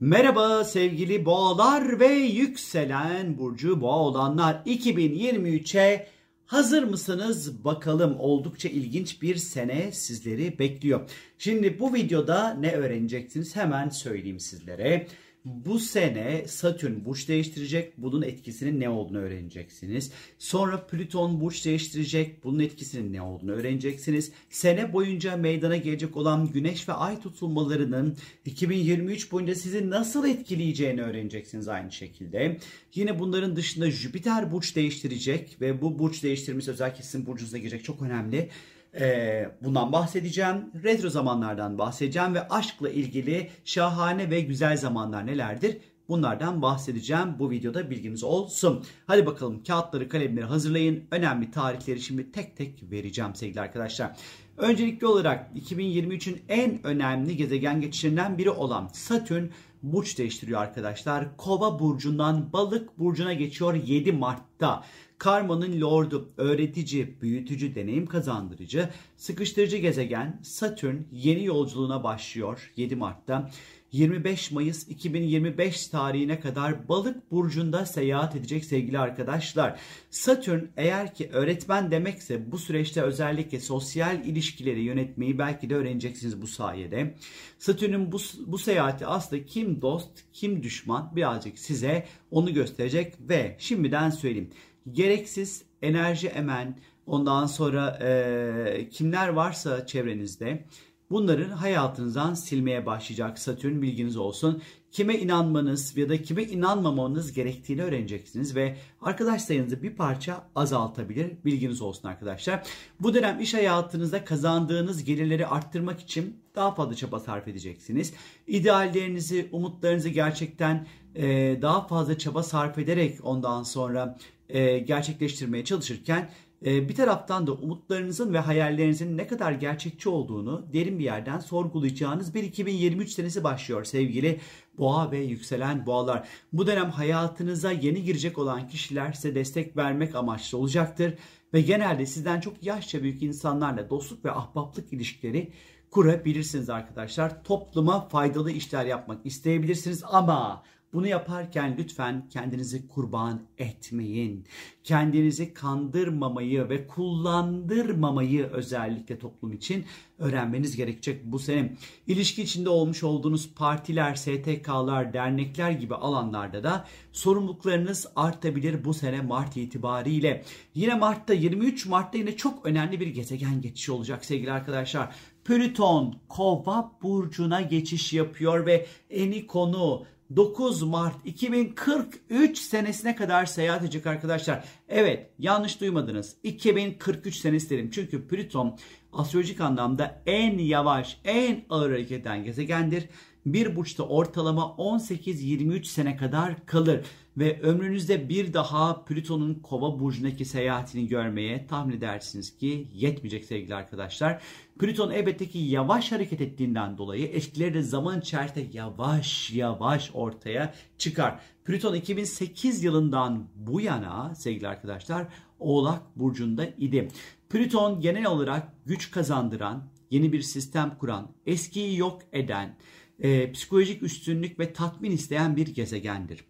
Merhaba sevgili boğalar ve yükselen burcu boğa olanlar 2023'e hazır mısınız? Bakalım oldukça ilginç bir sene sizleri bekliyor. Şimdi bu videoda ne öğreneceksiniz hemen söyleyeyim sizlere. Bu sene Satürn burç değiştirecek. Bunun etkisinin ne olduğunu öğreneceksiniz. Sonra Plüton burç değiştirecek. Bunun etkisinin ne olduğunu öğreneceksiniz. Sene boyunca meydana gelecek olan güneş ve ay tutulmalarının 2023 boyunca sizi nasıl etkileyeceğini öğreneceksiniz aynı şekilde. Yine bunların dışında Jüpiter burç değiştirecek ve bu burç değiştirmesi özellikle sizin burcunuza girecek çok önemli. Ee, bundan bahsedeceğim. Retro zamanlardan bahsedeceğim ve aşkla ilgili şahane ve güzel zamanlar nelerdir? Bunlardan bahsedeceğim. Bu videoda bilginiz olsun. Hadi bakalım kağıtları kalemleri hazırlayın. Önemli tarihleri şimdi tek tek vereceğim sevgili arkadaşlar. Öncelikli olarak 2023'ün en önemli gezegen geçişlerinden biri olan Satürn burç değiştiriyor arkadaşlar. Kova burcundan balık burcuna geçiyor 7 Mart'ta. Karmanın lordu, öğretici, büyütücü, deneyim kazandırıcı, sıkıştırıcı gezegen Satürn yeni yolculuğuna başlıyor 7 Mart'ta. 25 Mayıs 2025 tarihine kadar Balık burcunda seyahat edecek sevgili arkadaşlar. Satürn eğer ki öğretmen demekse bu süreçte özellikle sosyal ilişkileri yönetmeyi belki de öğreneceksiniz bu sayede. Satürn'ün bu, bu seyahati aslında kim dost kim düşman birazcık size onu gösterecek ve şimdiden söyleyeyim gereksiz enerji emen ondan sonra e, kimler varsa çevrenizde bunların hayatınızdan silmeye başlayacak Satürn bilginiz olsun. Kime inanmanız ya da kime inanmamanız gerektiğini öğreneceksiniz ve arkadaş sayınızı bir parça azaltabilir bilginiz olsun arkadaşlar. Bu dönem iş hayatınızda kazandığınız gelirleri arttırmak için daha fazla çaba sarf edeceksiniz. İdeallerinizi, umutlarınızı gerçekten e, daha fazla çaba sarf ederek ondan sonra e, gerçekleştirmeye çalışırken e, bir taraftan da umutlarınızın ve hayallerinizin ne kadar gerçekçi olduğunu derin bir yerden sorgulayacağınız bir 2023 senesi başlıyor sevgili boğa ve yükselen boğalar. Bu dönem hayatınıza yeni girecek olan kişiler size destek vermek amaçlı olacaktır ve genelde sizden çok yaşça büyük insanlarla dostluk ve ahbaplık ilişkileri kurabilirsiniz arkadaşlar. Topluma faydalı işler yapmak isteyebilirsiniz ama bunu yaparken lütfen kendinizi kurban etmeyin. Kendinizi kandırmamayı ve kullandırmamayı özellikle toplum için öğrenmeniz gerekecek bu sene. İlişki içinde olmuş olduğunuz partiler, STK'lar, dernekler gibi alanlarda da sorumluluklarınız artabilir bu sene Mart itibariyle. Yine Mart'ta 23 Mart'ta yine çok önemli bir gezegen geçişi olacak sevgili arkadaşlar. Plüton Kova burcuna geçiş yapıyor ve eni konu 9 Mart 2043 senesine kadar seyahat edecek arkadaşlar. Evet yanlış duymadınız. 2043 senesi dedim. Çünkü Plüton astrolojik anlamda en yavaş, en ağır hareket eden gezegendir. Bir burçta ortalama 18-23 sene kadar kalır ve ömrünüzde bir daha Plüton'un Kova burcundaki seyahatini görmeye tahmin edersiniz ki yetmeyecek sevgili arkadaşlar. Plüton elbette ki yavaş hareket ettiğinden dolayı etkileri de zaman içerisinde yavaş yavaş ortaya çıkar. Plüton 2008 yılından bu yana sevgili arkadaşlar Oğlak burcunda idi. Plüton genel olarak güç kazandıran, yeni bir sistem kuran, eskiyi yok eden, e, psikolojik üstünlük ve tatmin isteyen bir gezegendir.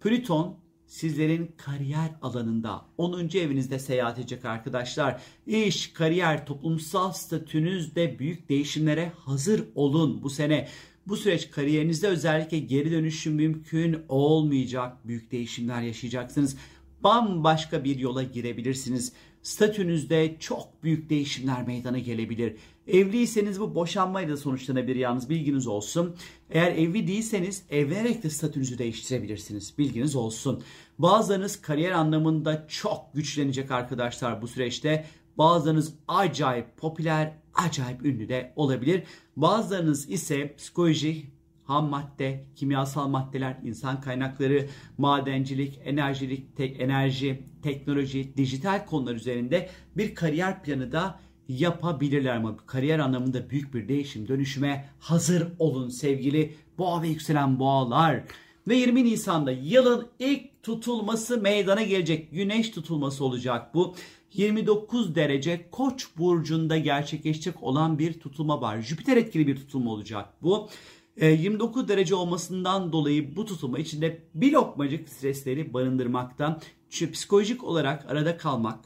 Plüton sizlerin kariyer alanında 10. evinizde seyahat edecek arkadaşlar. İş, kariyer, toplumsal statünüzde büyük değişimlere hazır olun bu sene. Bu süreç kariyerinizde özellikle geri dönüşüm mümkün olmayacak büyük değişimler yaşayacaksınız. Bambaşka bir yola girebilirsiniz. Statünüzde çok büyük değişimler meydana gelebilir. Evliyseniz bu boşanmayla da sonuçlanabilir yalnız bilginiz olsun. Eğer evli değilseniz evlenerek de statünüzü değiştirebilirsiniz. Bilginiz olsun. Bazılarınız kariyer anlamında çok güçlenecek arkadaşlar bu süreçte. Bazılarınız acayip popüler, acayip ünlü de olabilir. Bazılarınız ise psikoloji, ham madde, kimyasal maddeler, insan kaynakları, madencilik, enerjilik, tek, enerji, teknoloji, dijital konular üzerinde bir kariyer planı da yapabilirler ama kariyer anlamında büyük bir değişim dönüşüme hazır olun sevgili boğa ve yükselen boğalar. Ve 20 Nisan'da yılın ilk tutulması meydana gelecek. Güneş tutulması olacak bu. 29 derece Koç burcunda gerçekleşecek olan bir tutulma var. Jüpiter etkili bir tutulma olacak bu. 29 derece olmasından dolayı bu tutulma içinde bir lokmacık stresleri barındırmakta. Çünkü psikolojik olarak arada kalmak,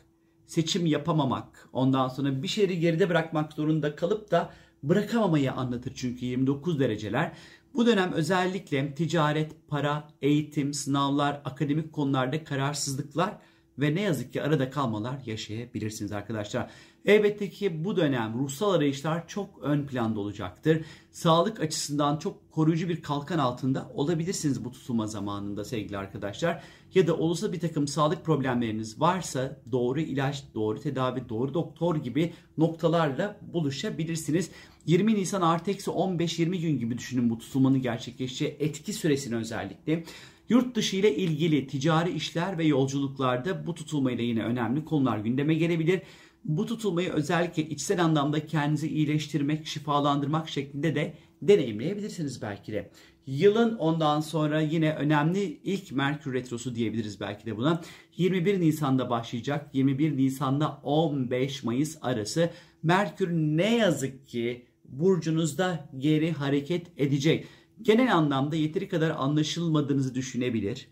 seçim yapamamak, ondan sonra bir şeyleri geride bırakmak zorunda kalıp da bırakamamayı anlatır çünkü 29 dereceler. Bu dönem özellikle ticaret, para, eğitim, sınavlar, akademik konularda kararsızlıklar ve ne yazık ki arada kalmalar yaşayabilirsiniz arkadaşlar. Elbette ki bu dönem ruhsal arayışlar çok ön planda olacaktır. Sağlık açısından çok koruyucu bir kalkan altında olabilirsiniz bu tutulma zamanında sevgili arkadaşlar. Ya da olursa bir takım sağlık problemleriniz varsa doğru ilaç, doğru tedavi, doğru doktor gibi noktalarla buluşabilirsiniz. 20 Nisan artı eksi 15-20 gün gibi düşünün bu tutulmanın gerçekleşeceği etki süresini özellikle. Yurt dışı ile ilgili ticari işler ve yolculuklarda bu tutulmayla yine önemli konular gündeme gelebilir. Bu tutulmayı özellikle içsel anlamda kendinizi iyileştirmek, şifalandırmak şeklinde de deneyimleyebilirsiniz belki de. Yılın ondan sonra yine önemli ilk Merkür Retrosu diyebiliriz belki de buna. 21 Nisan'da başlayacak. 21 Nisan'da 15 Mayıs arası Merkür ne yazık ki burcunuzda geri hareket edecek. Genel anlamda yeteri kadar anlaşılmadığınızı düşünebilir.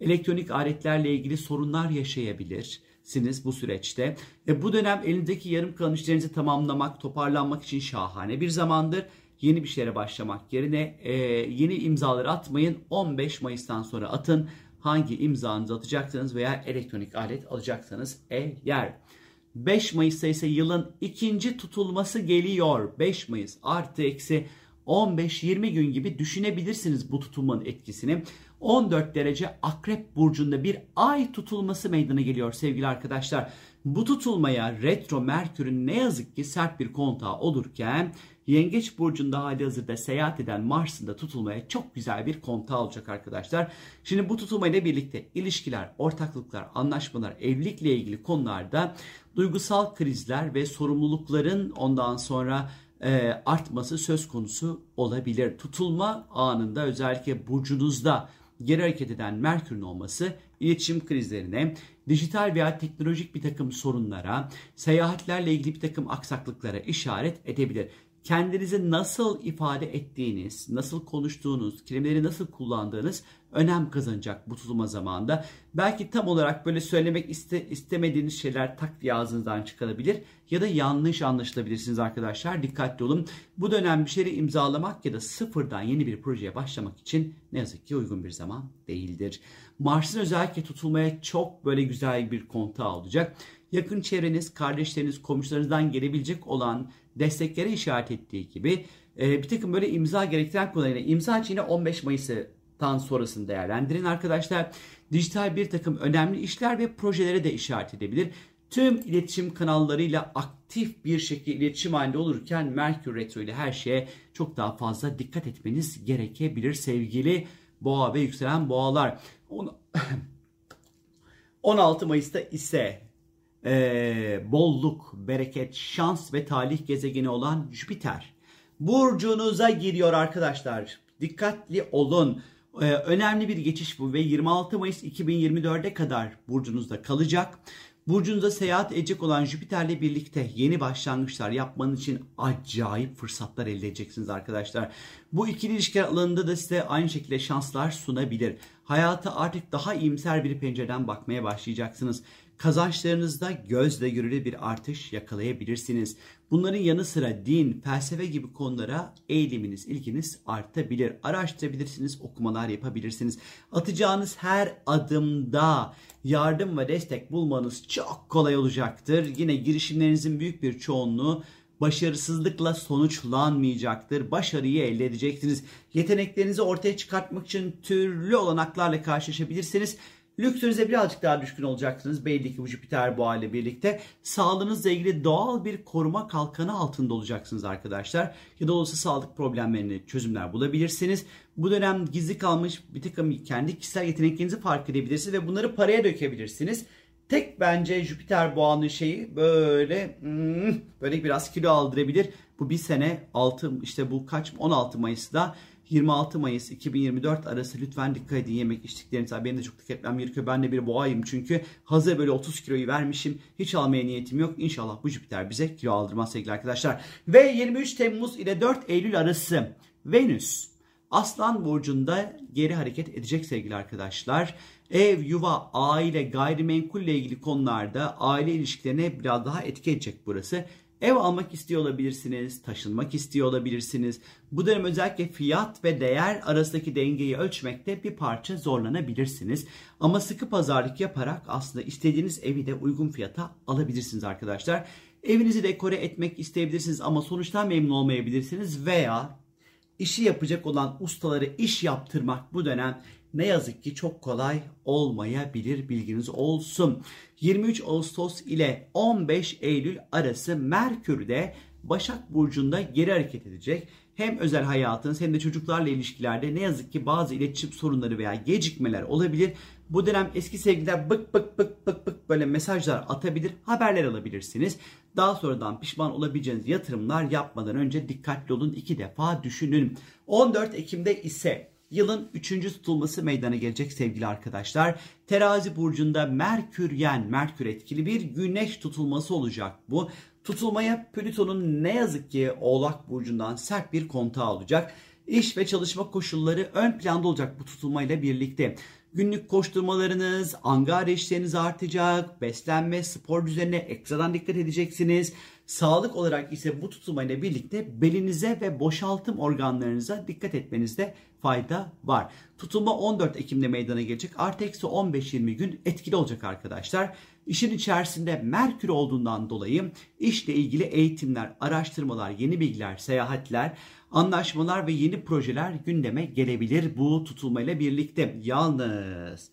Elektronik aletlerle ilgili sorunlar yaşayabilirsiniz bu süreçte. E bu dönem elindeki yarım kalan işlerinizi tamamlamak, toparlanmak için şahane bir zamandır. Yeni bir şeylere başlamak yerine e, yeni imzaları atmayın. 15 Mayıs'tan sonra atın. Hangi imzanızı atacaksınız veya elektronik alet alacaksanız eğer. 5 Mayıs'ta ise yılın ikinci tutulması geliyor. 5 Mayıs artı eksi 15-20 gün gibi düşünebilirsiniz bu tutulmanın etkisini. 14 derece akrep burcunda bir ay tutulması meydana geliyor sevgili arkadaşlar. Bu tutulmaya retro merkürün ne yazık ki sert bir kontağı olurken Yengeç burcunda hali hazırda seyahat eden Mars'ın da tutulmaya çok güzel bir kontağı olacak arkadaşlar. Şimdi bu tutulmayla birlikte ilişkiler, ortaklıklar, anlaşmalar, evlilikle ilgili konularda duygusal krizler ve sorumlulukların ondan sonra e, artması söz konusu olabilir. Tutulma anında özellikle burcunuzda geri hareket eden Merkür'ün olması iletişim krizlerine, dijital veya teknolojik bir takım sorunlara, seyahatlerle ilgili bir takım aksaklıklara işaret edebilir. Kendinizi nasıl ifade ettiğiniz, nasıl konuştuğunuz, kelimeleri nasıl kullandığınız önem kazanacak bu tutulma zamanında. Belki tam olarak böyle söylemek iste, istemediğiniz şeyler tak diye ağzınızdan çıkabilir ya da yanlış anlaşılabilirsiniz arkadaşlar. Dikkatli olun. Bu dönem bir şeyleri imzalamak ya da sıfırdan yeni bir projeye başlamak için ne yazık ki uygun bir zaman değildir. Mars'ın özellikle tutulmaya çok böyle güzel bir kontağı olacak. Yakın çevreniz, kardeşleriniz, komşularınızdan gelebilecek olan desteklere işaret ettiği gibi e, bir takım böyle imza gerektiren konularına imza için yine 15 Mayıs'tan sonrasını değerlendirin arkadaşlar. Dijital bir takım önemli işler ve projelere de işaret edebilir. Tüm iletişim kanallarıyla aktif bir şekilde iletişim halinde olurken Merkür Retro ile her şeye çok daha fazla dikkat etmeniz gerekebilir sevgili boğa ve yükselen boğalar. 16 Mayıs'ta ise e, bolluk, bereket, şans ve talih gezegeni olan Jüpiter. Burcunuza giriyor arkadaşlar. Dikkatli olun. Ee, önemli bir geçiş bu ve 26 Mayıs 2024'e kadar burcunuzda kalacak. Burcunuza seyahat edecek olan Jüpiter'le birlikte yeni başlangıçlar yapmanız için acayip fırsatlar elde edeceksiniz arkadaşlar. Bu ikili ilişkiler alanında da size aynı şekilde şanslar sunabilir. Hayata artık daha iyimser bir pencereden bakmaya başlayacaksınız kazançlarınızda gözle görülür bir artış yakalayabilirsiniz. Bunların yanı sıra din, felsefe gibi konulara eğiliminiz, ilginiz artabilir. Araştırabilirsiniz, okumalar yapabilirsiniz. Atacağınız her adımda yardım ve destek bulmanız çok kolay olacaktır. Yine girişimlerinizin büyük bir çoğunluğu başarısızlıkla sonuçlanmayacaktır. Başarıyı elde edeceksiniz. Yeteneklerinizi ortaya çıkartmak için türlü olanaklarla karşılaşabilirsiniz. Lüksünüze birazcık daha düşkün olacaksınız. Belli ki bu Jüpiter boğa ile birlikte. Sağlığınızla ilgili doğal bir koruma kalkanı altında olacaksınız arkadaşlar. Ya da olursa sağlık problemlerini çözümler bulabilirsiniz. Bu dönem gizli kalmış bir takım kendi kişisel yeteneklerinizi fark edebilirsiniz ve bunları paraya dökebilirsiniz. Tek bence Jüpiter boğanın şeyi böyle hmm, böyle biraz kilo aldırabilir. Bu bir sene 6 işte bu kaç 16 Mayıs'ta 26 Mayıs 2024 arası lütfen dikkat edin yemek içtiklerinize. Benim de çok dikkat etmem gerekiyor. Ben de bir boğayım çünkü hazır böyle 30 kiloyu vermişim. Hiç almaya niyetim yok. İnşallah bu Jüpiter bize kilo aldırmaz sevgili arkadaşlar. Ve 23 Temmuz ile 4 Eylül arası Venüs Aslan burcunda geri hareket edecek sevgili arkadaşlar. Ev, yuva, aile, gayrimenkulle ilgili konularda aile ilişkilerine biraz daha etki edecek burası. Ev almak istiyor olabilirsiniz, taşınmak istiyor olabilirsiniz. Bu dönem özellikle fiyat ve değer arasındaki dengeyi ölçmekte bir parça zorlanabilirsiniz. Ama sıkı pazarlık yaparak aslında istediğiniz evi de uygun fiyata alabilirsiniz arkadaşlar. Evinizi dekore etmek isteyebilirsiniz ama sonuçtan memnun olmayabilirsiniz veya işi yapacak olan ustaları iş yaptırmak bu dönem ne yazık ki çok kolay olmayabilir bilginiz olsun. 23 Ağustos ile 15 Eylül arası Merkür'de Başak Burcu'nda geri hareket edecek. Hem özel hayatınız hem de çocuklarla ilişkilerde ne yazık ki bazı iletişim sorunları veya gecikmeler olabilir. Bu dönem eski sevgililer bık bık bık bık bık böyle mesajlar atabilir, haberler alabilirsiniz. Daha sonradan pişman olabileceğiniz yatırımlar yapmadan önce dikkatli olun iki defa düşünün. 14 Ekim'de ise yılın 3. tutulması meydana gelecek sevgili arkadaşlar. Terazi burcunda Merküryen, Merkür etkili bir güneş tutulması olacak bu. Tutulmaya Plüton'un ne yazık ki Oğlak burcundan sert bir kontağı olacak. İş ve çalışma koşulları ön planda olacak bu tutulmayla birlikte. Günlük koşturmalarınız, angar işleriniz artacak, beslenme, spor düzenine ekstradan dikkat edeceksiniz. Sağlık olarak ise bu tutulmayla birlikte belinize ve boşaltım organlarınıza dikkat etmenizde fayda var. Tutulma 14 Ekim'de meydana gelecek. Artı eksi 15-20 gün etkili olacak arkadaşlar. İşin içerisinde Merkür olduğundan dolayı işle ilgili eğitimler, araştırmalar, yeni bilgiler, seyahatler, anlaşmalar ve yeni projeler gündeme gelebilir bu tutulmayla birlikte. Yalnız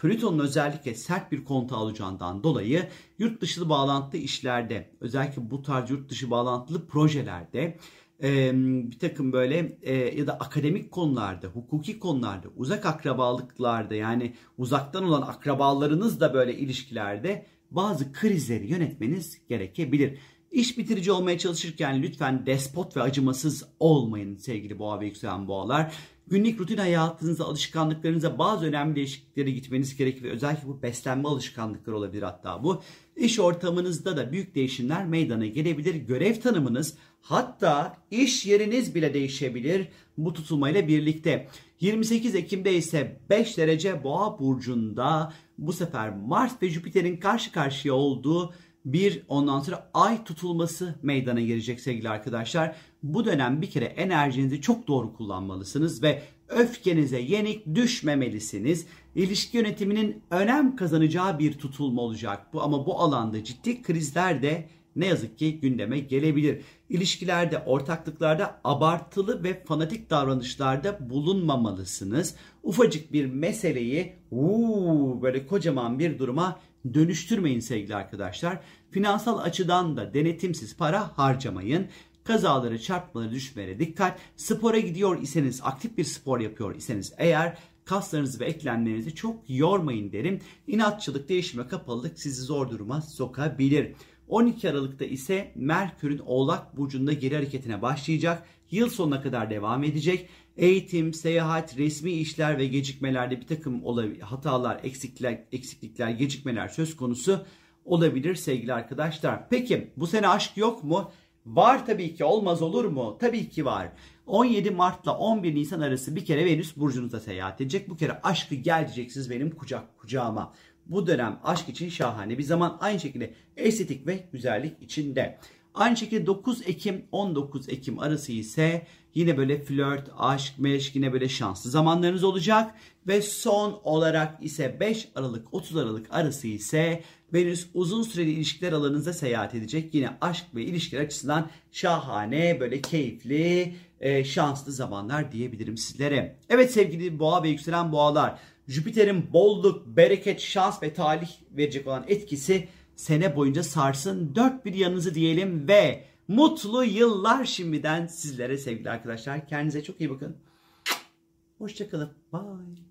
Plüton'un özellikle sert bir kontu alacağından dolayı yurt dışı bağlantılı işlerde özellikle bu tarz yurt dışı bağlantılı projelerde e, bir takım böyle e, ya da akademik konularda, hukuki konularda, uzak akrabalıklarda yani uzaktan olan akrabalarınızla böyle ilişkilerde bazı krizleri yönetmeniz gerekebilir. İş bitirici olmaya çalışırken lütfen despot ve acımasız olmayın sevgili boğa ve yükselen boğalar. Günlük rutin hayatınızda, alışkanlıklarınıza bazı önemli değişikliklere gitmeniz gerekir özellikle bu beslenme alışkanlıkları olabilir hatta bu. İş ortamınızda da büyük değişimler meydana gelebilir. Görev tanımınız hatta iş yeriniz bile değişebilir bu tutulmayla birlikte. 28 Ekim'de ise 5 derece boğa burcunda bu sefer Mars ve Jüpiter'in karşı karşıya olduğu bir ondan sonra ay tutulması meydana gelecek sevgili arkadaşlar. Bu dönem bir kere enerjinizi çok doğru kullanmalısınız ve öfkenize yenik düşmemelisiniz. İlişki yönetiminin önem kazanacağı bir tutulma olacak bu ama bu alanda ciddi krizler de ne yazık ki gündeme gelebilir. İlişkilerde, ortaklıklarda abartılı ve fanatik davranışlarda bulunmamalısınız. Ufacık bir meseleyi uu, böyle kocaman bir duruma dönüştürmeyin sevgili arkadaşlar. Finansal açıdan da denetimsiz para harcamayın. Kazaları, çarpmaları, düşmelere dikkat. Spora gidiyor iseniz, aktif bir spor yapıyor iseniz eğer kaslarınızı ve eklemlerinizi çok yormayın derim. İnatçılık, değişime kapalılık sizi zor duruma sokabilir. 12 Aralık'ta ise Merkür'ün Oğlak Burcu'nda geri hareketine başlayacak. Yıl sonuna kadar devam edecek. Eğitim, seyahat, resmi işler ve gecikmelerde bir takım hatalar, eksiklikler, eksiklikler, gecikmeler söz konusu olabilir sevgili arkadaşlar. Peki bu sene aşk yok mu? Var tabii ki olmaz olur mu? Tabii ki var. 17 Mart'la 11 Nisan arası bir kere Venüs burcunuza seyahat edecek. Bu kere aşkı gel diyeceksiniz benim kucak kucağıma. Bu dönem aşk için şahane bir zaman. Aynı şekilde estetik ve güzellik içinde. Aynı şekilde 9 Ekim 19 Ekim arası ise yine böyle flört, aşk, meşk yine böyle şanslı zamanlarınız olacak. Ve son olarak ise 5 Aralık 30 Aralık arası ise Venüs uzun süreli ilişkiler alanınıza seyahat edecek. Yine aşk ve ilişkiler açısından şahane, böyle keyifli, e, şanslı zamanlar diyebilirim sizlere. Evet sevgili boğa ve yükselen boğalar. Jüpiter'in bolluk, bereket, şans ve talih verecek olan etkisi sene boyunca sarsın. Dört bir yanınızı diyelim ve mutlu yıllar şimdiden sizlere sevgili arkadaşlar. Kendinize çok iyi bakın. Hoşçakalın. Bye.